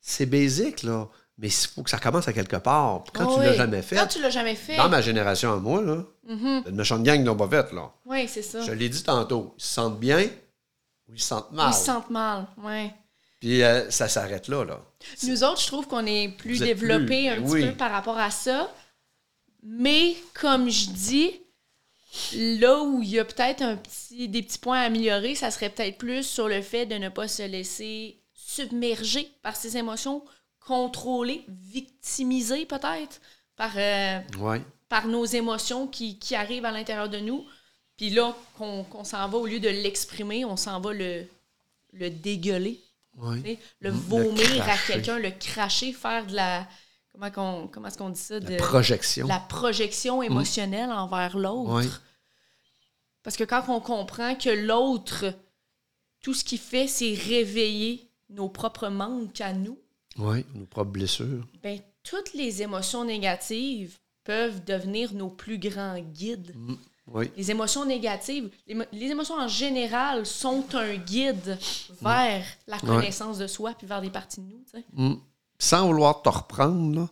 C'est basique là, mais il faut que ça commence à quelque part. Quand Oh tu l'as oui. jamais fait, Quand tu l'as jamais fait. dans ma génération à moi là, Mhm. une méchante gang n'ont pas fait là. Oui, c'est ça. Je l'ai dit tantôt, ils se sentent bien ou ils se sentent mal. Ils se sentent mal, ouais. Puis euh, ça s'arrête là là. Nous autres, je trouve qu'on est plus développés plus, un petit oui. peu par rapport à ça. Mais comme je dis, là où il y a peut-être un petit, des petits points à améliorer, ça serait peut-être plus sur le fait de ne pas se laisser submerger par ses émotions, contrôler, victimiser peut-être par, euh, Ouais. par nos émotions qui, qui arrivent à l'intérieur de nous. Puis là, qu'on qu'on s'en va, au lieu de l'exprimer, on s'en va le, le dégueuler. Le Mm, le vomir à quelqu'un, le cracher, faire de la. Comment, qu'on- comment est-ce qu'on dit ça? La De, projection. la projection émotionnelle envers l'autre. Parce que quand on comprend que l'autre, tout ce qu'il fait, c'est réveiller nos propres manques à nous, Oui, nos propres blessures. ben, toutes les émotions négatives peuvent devenir nos plus grands guides. Oui. Les émotions négatives, les, mo- les émotions en général sont un guide vers la connaissance de soi puis vers des parties de nous. tu sais. Mm. Sans vouloir te reprendre, là,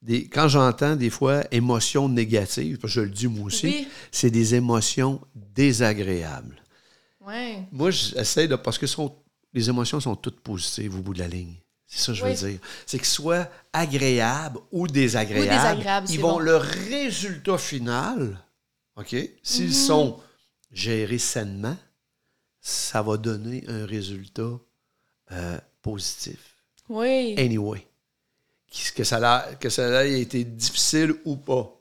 des, quand j'entends des fois émotions négatives, je le dis moi aussi, Oui. c'est des émotions désagréables. Ouais. Moi, j'essaie de. Parce que sont, les émotions sont toutes positives au bout de la ligne. C'est ça que je veux dire. C'est que soit agréable ou désagréable, Ou désagréable, ils vont bon. le résultat final, OK? S'ils Mhm. sont gérés sainement, ça va donner un résultat euh, positif. Oui. Anyway. Que ça, a, que ça ait été difficile ou pas.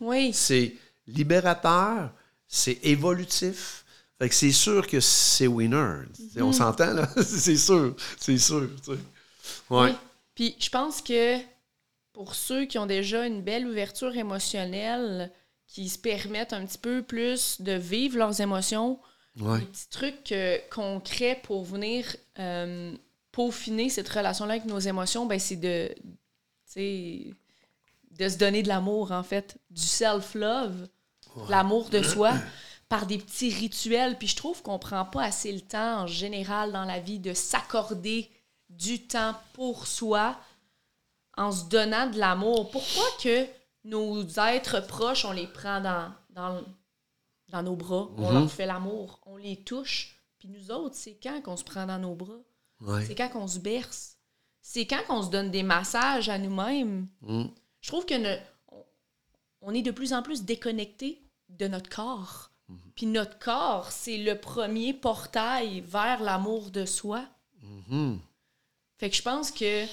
Oui. C'est libérateur, c'est évolutif. Fait que c'est sûr que c'est winner. Mhm. On s'entend, là? c'est sûr. C'est sûr. tu sais. Ouais. Oui. Puis je pense que pour ceux qui ont déjà une belle ouverture émotionnelle, qui se permettent un petit peu plus de vivre leurs émotions, Ouais. des petits trucs euh, concrets pour venir euh, peaufiner cette relation-là avec nos émotions, ben c'est de, de se donner de l'amour, en fait, du self-love, l'amour de soi, par des petits rituels. Puis je trouve qu'on prend pas assez le temps, en général, dans la vie, de s'accorder du temps pour soi en se donnant de l'amour. Pourquoi que nos êtres proches, on les prend dans, dans, dans nos bras, on leur fait l'amour, on les touche, puis nous autres, c'est quand qu'on se prend dans nos bras? Ouais. C'est quand qu'on se berce. C'est quand qu'on se donne des massages à nous-mêmes. Mm. Je trouve que ne- on, est de plus en plus déconnecté de notre corps. Puis notre corps, c'est le premier portail vers l'amour de soi. Mhm. Fait que je pense que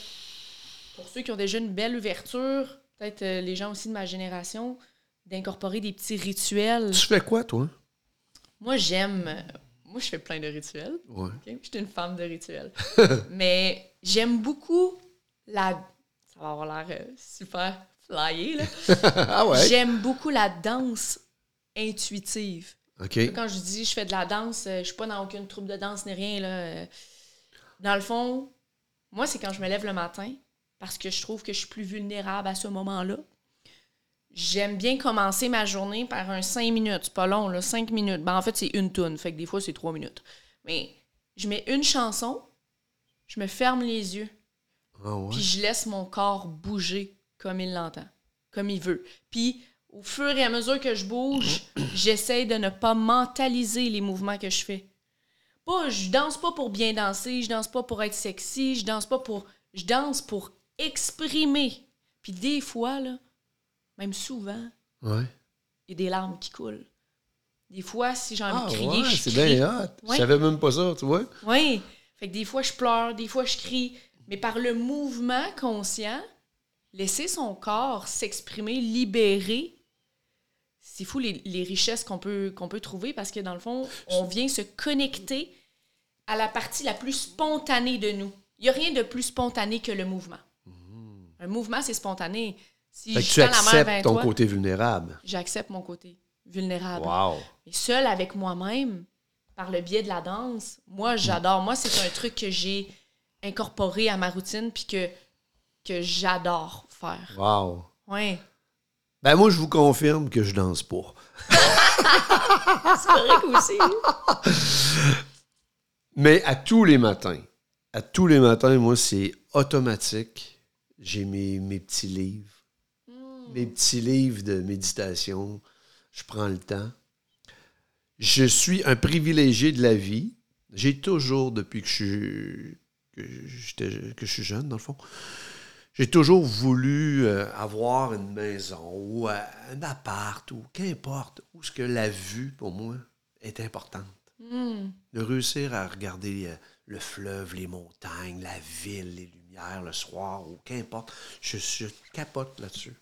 pour ceux qui ont déjà une belle ouverture, peut-être euh, les gens aussi de ma génération, d'incorporer des petits rituels. Tu fais quoi, toi? Moi, j'aime. euh, Moi, je fais plein de rituels. Ouais. Je suis une femme de rituels. Mais j'aime beaucoup la. Ça va avoir l'air euh, super flyé, là. ah ouais? J'aime beaucoup la danse intuitive. OK. Quand je dis je fais de la danse, je suis pas dans aucune troupe de danse ni rien. Là. Dans le fond, moi, c'est quand je me lève le matin parce que je trouve que je suis plus vulnérable à ce moment-là. J'aime bien commencer ma journée par un 5 minutes. C'est pas long, là, 5 minutes. Ben, en fait, c'est une toune, fait que des fois, c'est 3 minutes. Mais je mets une chanson, je me ferme les yeux, Ah ouais? puis je laisse mon corps bouger comme il l'entend, comme il veut. Puis au fur et à mesure que je bouge, j'essaie de ne pas mentaliser les mouvements que je fais. Pas, je danse pas pour bien danser, je danse pas pour être sexy, je danse pas pour. Je danse pour exprimer. Puis des fois, là, même souvent, Ouais. il y a des larmes qui coulent. Des fois, si j'ai envie Ah de crier, ouais, je c'est crie. bien hot. Je Ouais. savais même pas ça, tu vois? Oui. Fait que des fois, je pleure, des fois, je crie. Mais par le mouvement conscient, laisser son corps s'exprimer, libérer, c'est fou les, les richesses qu'on peut, qu'on peut trouver parce que dans le fond, on vient se connecter à la partie la plus spontanée de nous. Il n'y a rien de plus spontané que le mouvement. Un mouvement, c'est spontané. Si Fait que je tu acceptes ton toi, côté vulnérable. j'accepte mon côté vulnérable. Wow. Et seul avec moi-même, par le biais de la danse, moi, j'adore. Moi, c'est un truc que j'ai incorporé à ma routine puis que, que j'adore faire. Wow. Ouais. Ben moi, je vous confirme que je danse pas. C'est correct aussi. Mais à tous les matins, à tous les matins, moi, c'est automatique. J'ai mes, mes petits livres, mes petits livres de méditation. Je prends le temps. Je suis un privilégié de la vie. J'ai toujours, depuis que je suis, que j'étais- que je suis jeune, dans le fond, j'ai toujours voulu euh, avoir une maison ou euh, un appart ou qu'importe où ce que la vue, pour moi, est importante Hmm. de réussir à regarder euh, le fleuve, les montagnes, la ville, les lumières le soir ou qu'importe. Je, je capote là-dessus.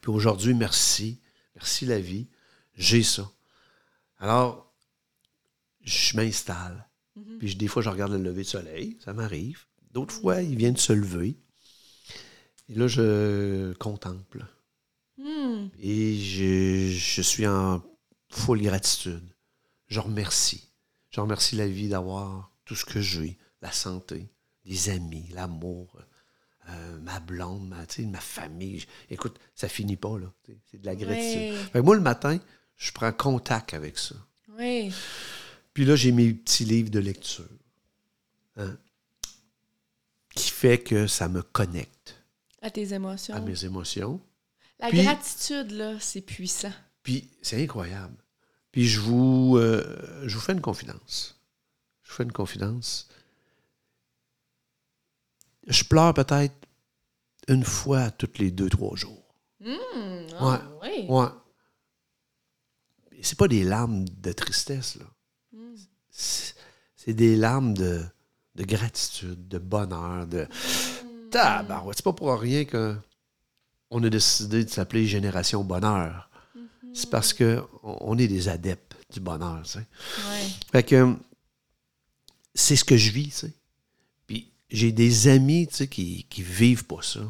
Puis aujourd'hui, merci. Merci la vie. J'ai ça. Alors, je m'installe. Puis des fois, je regarde le lever de soleil. Ça m'arrive. D'autres fois, il vient de se lever. Et là, je contemple. Et je, je suis en full gratitude. Je remercie. Je remercie la vie d'avoir tout ce que j'ai, la santé, des amis, l'amour, euh, ma blonde, ma, ma famille. Écoute, ça finit pas, là. C'est de la gratitude. Moi, le matin, je prends contact avec ça. Oui. Puis là, j'ai mes petits livres de lecture. hein, qui fait que ça me connecte À tes émotions. à mes émotions. La Puis- gratitude, là, c'est puissant. Puis c'est incroyable. Puis je vous, euh, je vous fais une confidence. Je vous fais une confidence. Je pleure peut-être une fois à tous les deux, trois jours. Hmm. Ah, oui. Ouais. C'est pas des larmes de tristesse, là. Hmm. C'est des larmes de, de gratitude, de bonheur, de. Hmm. Tabarouette. C'est pas pour rien que on a décidé de s'appeler Génération Bonheur. Mm-hmm. C'est parce que on on est des adeptes du bonheur, tu sais. Ouais. Fait que c'est ce que je vis, tu sais. J'ai des amis, tu sais, qui, qui vivent pas ça.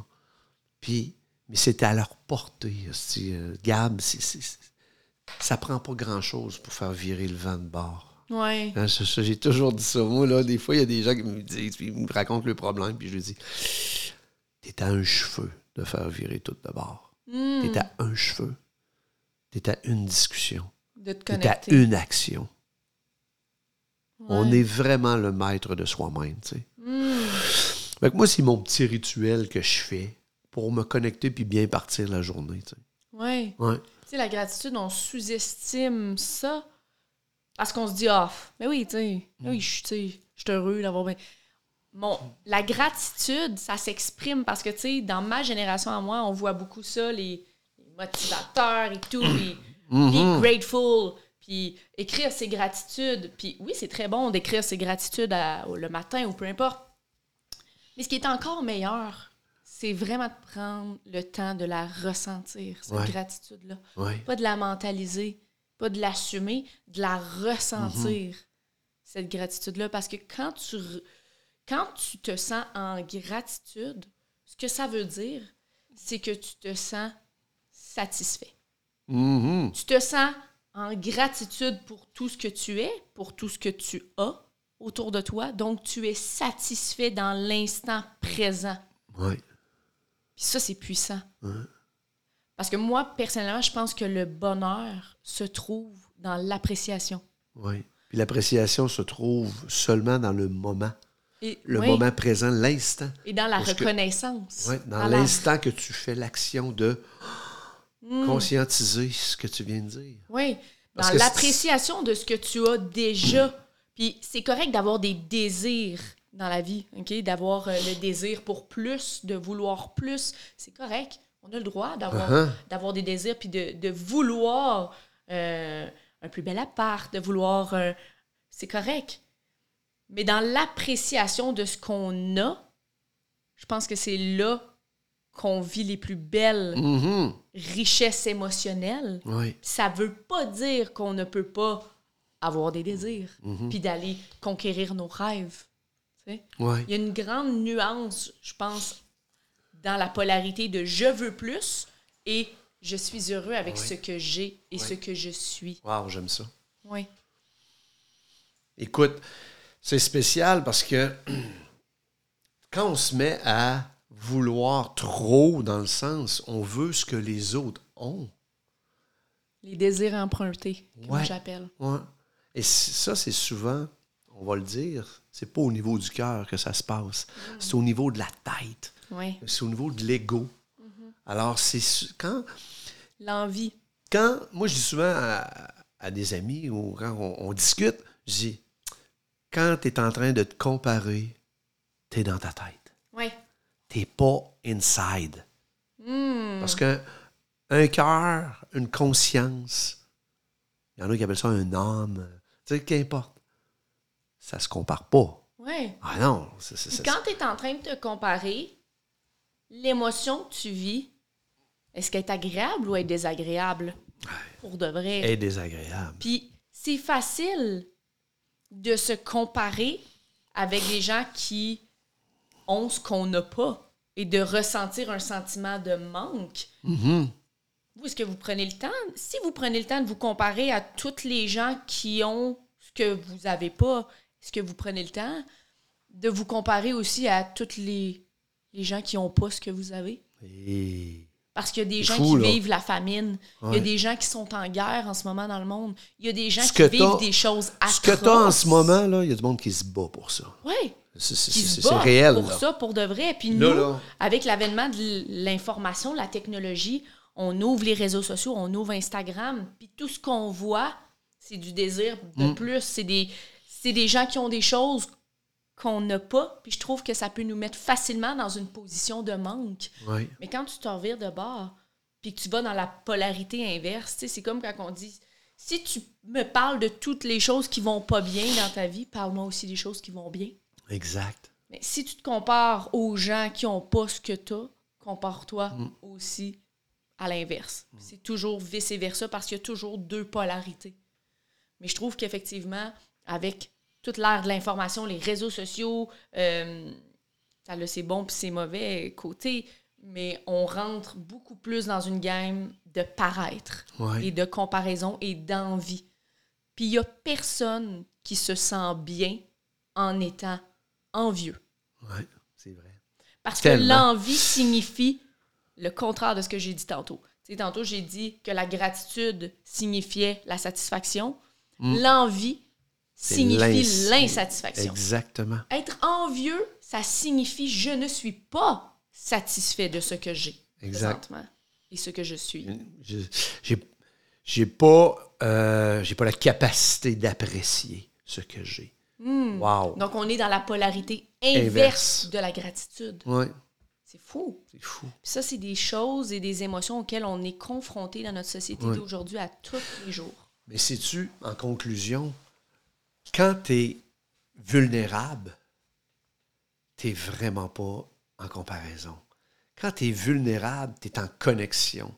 Puis, mais c'est à leur portée. Euh, Gab, c'est- c'est- ça prend pas grand-chose pour faire virer le vent de bord. Ouais. Hein, j'ai toujours dit ça. Moi, là, des fois, il y a des gens qui me disent, puis ils me racontent le problème, puis je leur dis T'es à un cheveu de faire virer tout de bord. Hmm. T'es à un cheveu. T'es à une discussion. De te T'es à connecter. une action. On est vraiment le maître de soi-même, tu sais. Fait que moi, c'est mon petit rituel que je fais pour me connecter puis bien partir la journée, tu sais. Ouais. Tu sais, la gratitude, on sous-estime ça parce qu'on se dit, ah, mais oui, tu sais, oui, je suis heureux d'avoir. bien- Bon, la gratitude, ça s'exprime parce que, tu sais, dans ma génération à moi, on voit beaucoup ça, les, les motivateurs et tout, puis be grateful, puis écrire ses gratitudes. Puis oui, c'est très bon d'écrire ses gratitudes à- le matin ou peu importe. Mais ce qui est encore meilleur, c'est vraiment de prendre le temps de la ressentir, cette Ouais. gratitude-là. Ouais. Pas de la mentaliser, pas de l'assumer, de la ressentir, cette gratitude-là. Parce que quand tu, quand tu te sens en gratitude, ce que ça veut dire, c'est que tu te sens satisfait. Mhm. Tu te sens en gratitude pour tout ce que tu es, pour tout ce que tu as autour de toi. Donc, tu es satisfait dans l'instant présent. Ouais. Puis ça, c'est puissant. Parce que moi, personnellement, je pense que le bonheur se trouve dans l'appréciation. Ouais. Puis l'appréciation se trouve seulement dans le moment. Et, Le oui, moment présent, l'instant. Et dans la Parce que- reconnaissance. Ouais, dans la- l'instant que tu fais l'action de Hmm. conscientiser ce que tu viens de dire. Oui, Parce dans l'appréciation de ce que tu as déjà. Puis c'est correct d'avoir des désirs dans la vie, OK? D'avoir euh, le désir pour plus, de vouloir plus. C'est correct. On a le droit d'avoir Uh-huh. des désirs, puis de, de vouloir euh, un plus bel appart, de vouloir... un- c'est correct. Mais dans l'appréciation de ce qu'on a, je pense que c'est là qu'on vit les plus belles Mhm. richesses émotionnelles, Oui. ça veut pas dire qu'on ne peut pas avoir des désirs, Mhm. puis d'aller conquérir nos rêves. tu sais. Oui. Il y a une grande nuance, je pense, dans la polarité de je veux plus et je suis heureux avec Oui. ce que j'ai et ce que je suis. Wow, j'aime ça. Oui. Écoute, c'est spécial parce que quand on se met à vouloir trop, dans le sens, on veut ce que les autres ont. Les désirs empruntés, comme Ouais. j'appelle. Ouais. Et ça, c'est souvent, on va le dire, c'est pas au niveau du cœur que ça se passe. C'est au niveau de la tête. Oui. C'est au niveau de l'ego. Alors, c'est quand, L'envie. quand, moi, je dis souvent à, à des amis ou quand on, on discute, je dis, quand tu es en train de te comparer, tu es dans ta tête. Tu pas inside. Hmm. Parce que un cœur, une conscience, il y en a qui appellent ça un âme, tu sais, qu'importe. Ça se compare pas. Oui. Ah non, c'est c'est- c'est- Quand tu es en train de te comparer, l'émotion que tu vis, est-ce qu'elle est agréable ou elle est désagréable? Pour de vrai. est désagréable. Puis c'est facile de se comparer avec des gens qui ont ce qu'on n'a pas et de ressentir un sentiment de manque. Vous, est-ce que vous prenez le temps? Si vous prenez le temps de vous comparer à toutes les gens qui ont ce que vous n'avez pas, est-ce que vous prenez le temps de vous comparer aussi à toutes les, les gens qui n'ont pas ce que vous avez? Et- Parce qu'il y a des gens fou, qui là. vivent la famine. Il y a des gens qui sont en guerre en ce moment dans le monde. Il y a des gens Ce qui vivent des choses atroces. Ce que tu as en ce moment, là, il y a du monde qui se bat pour ça. Oui, C'est réel. pour là. ça, pour de vrai. Puis nous, là. avec l'avènement de l'information, la technologie, on ouvre les réseaux sociaux, on ouvre Instagram, puis tout ce qu'on voit, c'est du désir de Mm. plus. C'est des, c'est des gens qui ont des choses qu'on n'a pas, puis je trouve que ça peut nous mettre facilement dans une position de manque. Oui. Mais quand tu te revires de bord, puis que tu vas dans la polarité inverse, c'est comme quand on dit si tu me parles de toutes les choses qui vont pas bien dans ta vie, parle-moi aussi des choses qui vont bien. Exact. Mais si tu te compares aux gens qui ont pas ce que tu as, compare-toi aussi à l'inverse. C'est toujours vice-versa parce qu'il y a toujours deux polarités. Mais je trouve qu'effectivement, avec toute l'ère de l'information, les réseaux sociaux, euh, ça a ses bons puis ses mauvais côtés, mais on rentre beaucoup plus dans une game de paraître Ouais. et de comparaison et d'envie. Puis il n'y a personne qui se sent bien en étant envieux. Oui, c'est vrai. Parce Tellement. que l'envie signifie le contraire de ce que j'ai dit tantôt. Tantôt, j'ai dit que la gratitude signifiait la satisfaction. L'envie Mm. C'est signifie l'ins- l'insatisfaction. Exactement. Être envieux, ça signifie je ne suis pas satisfait de ce que j'ai Exact. présentement et ce que je suis. Je- J'ai j'ai pas, euh, j'ai pas la capacité d'apprécier ce que j'ai. Wow. Hmm. Donc, on est dans la polarité inverse, Inverse. de la gratitude. Oui, C'est fou. c'est fou. Puis ça, c'est des choses et des émotions auxquelles on est confronté dans notre société d'aujourd'hui à tous les jours. Mais sais-tu, en conclusion, quand tu es vulnérable, tu vraiment pas en comparaison. Quand tu es vulnérable, tu es en connexion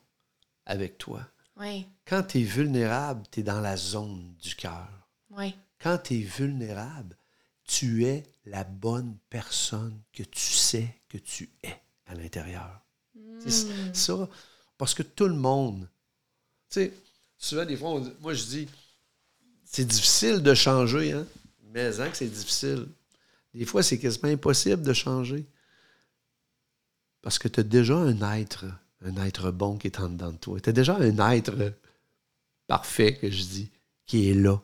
avec toi. Oui, Quand tu es vulnérable, tu es dans la zone du cœur. oui. Quand tu es vulnérable, tu es la bonne personne que tu sais que tu es à l'intérieur. C'est Hmm. ça, parce que tout le monde, tu sais, souvent des fois, on moi je dis, c'est difficile de changer, hein? Mais hein, que c'est difficile. Des fois, c'est quasiment impossible de changer. Parce que tu as déjà un être, un être bon qui est en dedans de toi. Tu as déjà un être parfait, que je dis, qui est là.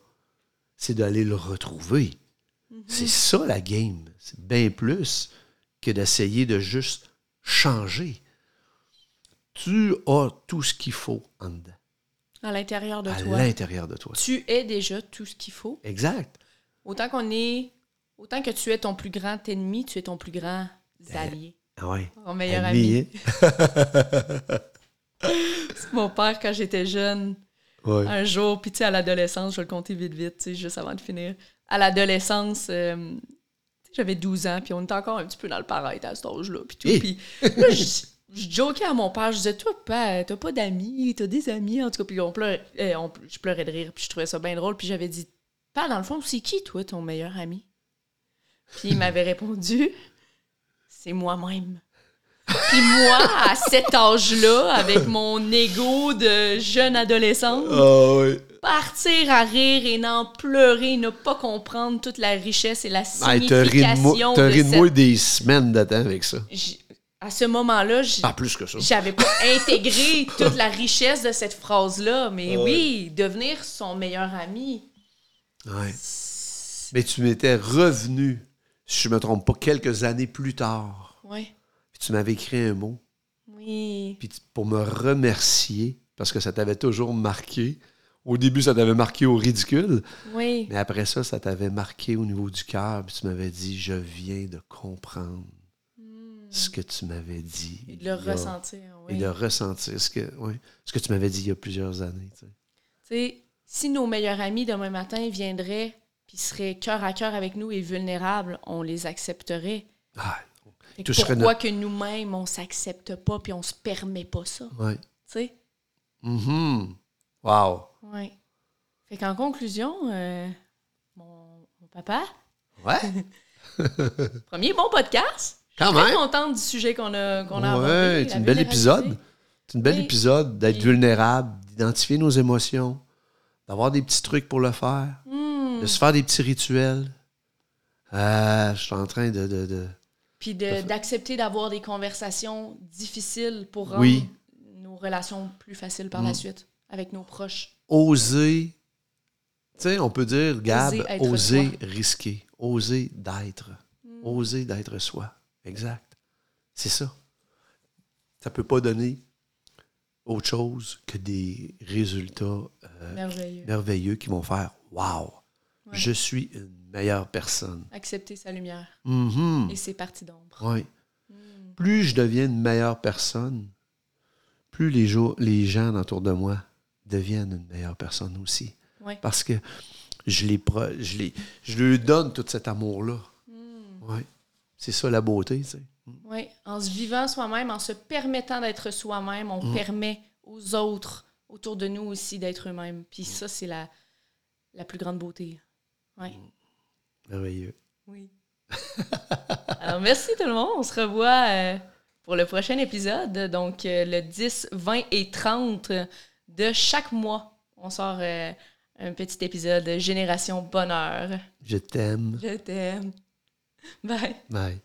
C'est d'aller le retrouver. C'est ça la game. C'est bien plus que d'essayer de juste changer. Tu as tout ce qu'il faut en dedans, À l'intérieur de à toi. l'intérieur de toi. Tu es déjà tout ce qu'il faut. Exact. Autant qu'on est. Autant que tu es ton plus grand ennemi, tu es ton plus grand allié. Ah ouais. Ton meilleur Ami, ami. C'est Mon père, quand j'étais jeune? Ouais. un jour, puis tu sais, à l'adolescence, je vais le compter vite, vite, tu sais, juste avant de finir. À l'adolescence, euh, j'avais 12 ans, puis on était encore un petit peu dans le paraître à cet âge-là, puis tout. Eh! Puis là, je- je jokais à mon père, je disais, toi, père, t'as pas d'amis, t'as des amis, en tout cas. Puis on pleurait, eh, on- je pleurais de rire, puis je trouvais ça bien drôle. Puis j'avais dit, père, dans le fond, c'est qui, toi, ton meilleur ami? Puis il m'avait répondu, c'est moi-même. Puis moi, à cet âge-là, avec mon ego de jeune adolescente, Ah oui. partir à rire et n'en pleurer, ne pas comprendre toute la richesse et la signification t'as ri de moi des semaines de temps avec ça. J- À ce moment-là, ça. j'avais pas intégré toute la richesse de cette phrase-là. Mais oui, devenir son meilleur ami. Ouais. Mais tu m'étais revenu, si je me trompe pas, quelques années plus tard. Oui. Tu m'avais écrit un mot. Oui. Puis pour me remercier, parce que ça t'avait toujours marqué. Au début, ça t'avait marqué au ridicule. Oui. Mais après ça, ça t'avait marqué au niveau du cœur. Puis tu m'avais dit, je viens de comprendre ce que tu m'avais dit. Et de le a- ressentir. Et Oui. de ressentir ce que, oui, ce que tu m'avais dit il y a plusieurs années. tu sais. Tu sais, si nos meilleurs amis demain matin viendraient puis seraient cœur à cœur avec nous et vulnérables, on les accepterait. Ah, Fait que toucherait pourquoi que nous-mêmes, on s'accepte pas puis on se permet pas ça? ouais. Tu sais? Mhm. Wow. Oui. Fait qu'en conclusion, euh, mon, mon papa, Ouais. premier bon podcast. Quand Très même. contente du sujet qu'on a, qu'on a abordé. Ouais, c'est un bel épisode. C'est un bel Oui. épisode d'être Oui. vulnérable, d'identifier nos émotions, d'avoir des petits trucs pour le faire, Hmm. de se faire des petits rituels. Euh, je suis en train de. de- de- Puis de- d'accepter d'avoir des conversations difficiles pour rendre Oui. nos relations plus faciles par Mm. la suite avec nos proches. oser. Tu sais, on peut dire, Gab, Oser risquer, oser d'être, Mm. oser d'être soi. Exact. C'est ça. Ça peut pas donner autre chose que des résultats euh, Merveilleux. merveilleux qui vont faire Wow, Ouais. je suis une meilleure personne. Accepter sa lumière Mhm. et ses parties d'ombre. Ouais. Mm. Plus je deviens une meilleure personne, plus les, jours, les gens autour de moi deviennent une meilleure personne aussi. Ouais. Parce que je les, pro- je les, je leur donne tout cet amour-là. Mm. Ouais. C'est ça la beauté, tu sais. Oui, en se vivant soi-même, en se permettant d'être soi-même, on Mm. permet aux autres autour de nous aussi d'être eux-mêmes. Puis ça, c'est la, la plus grande beauté. Oui. Merveilleux. Oui. Alors, merci tout le monde. On se revoit euh, pour le prochain épisode. Donc, euh, le 10, 20 et 30 de chaque mois. On sort euh, un petit épisode de Génération Bonheur. Je t'aime. Je t'aime. Bye. Bye.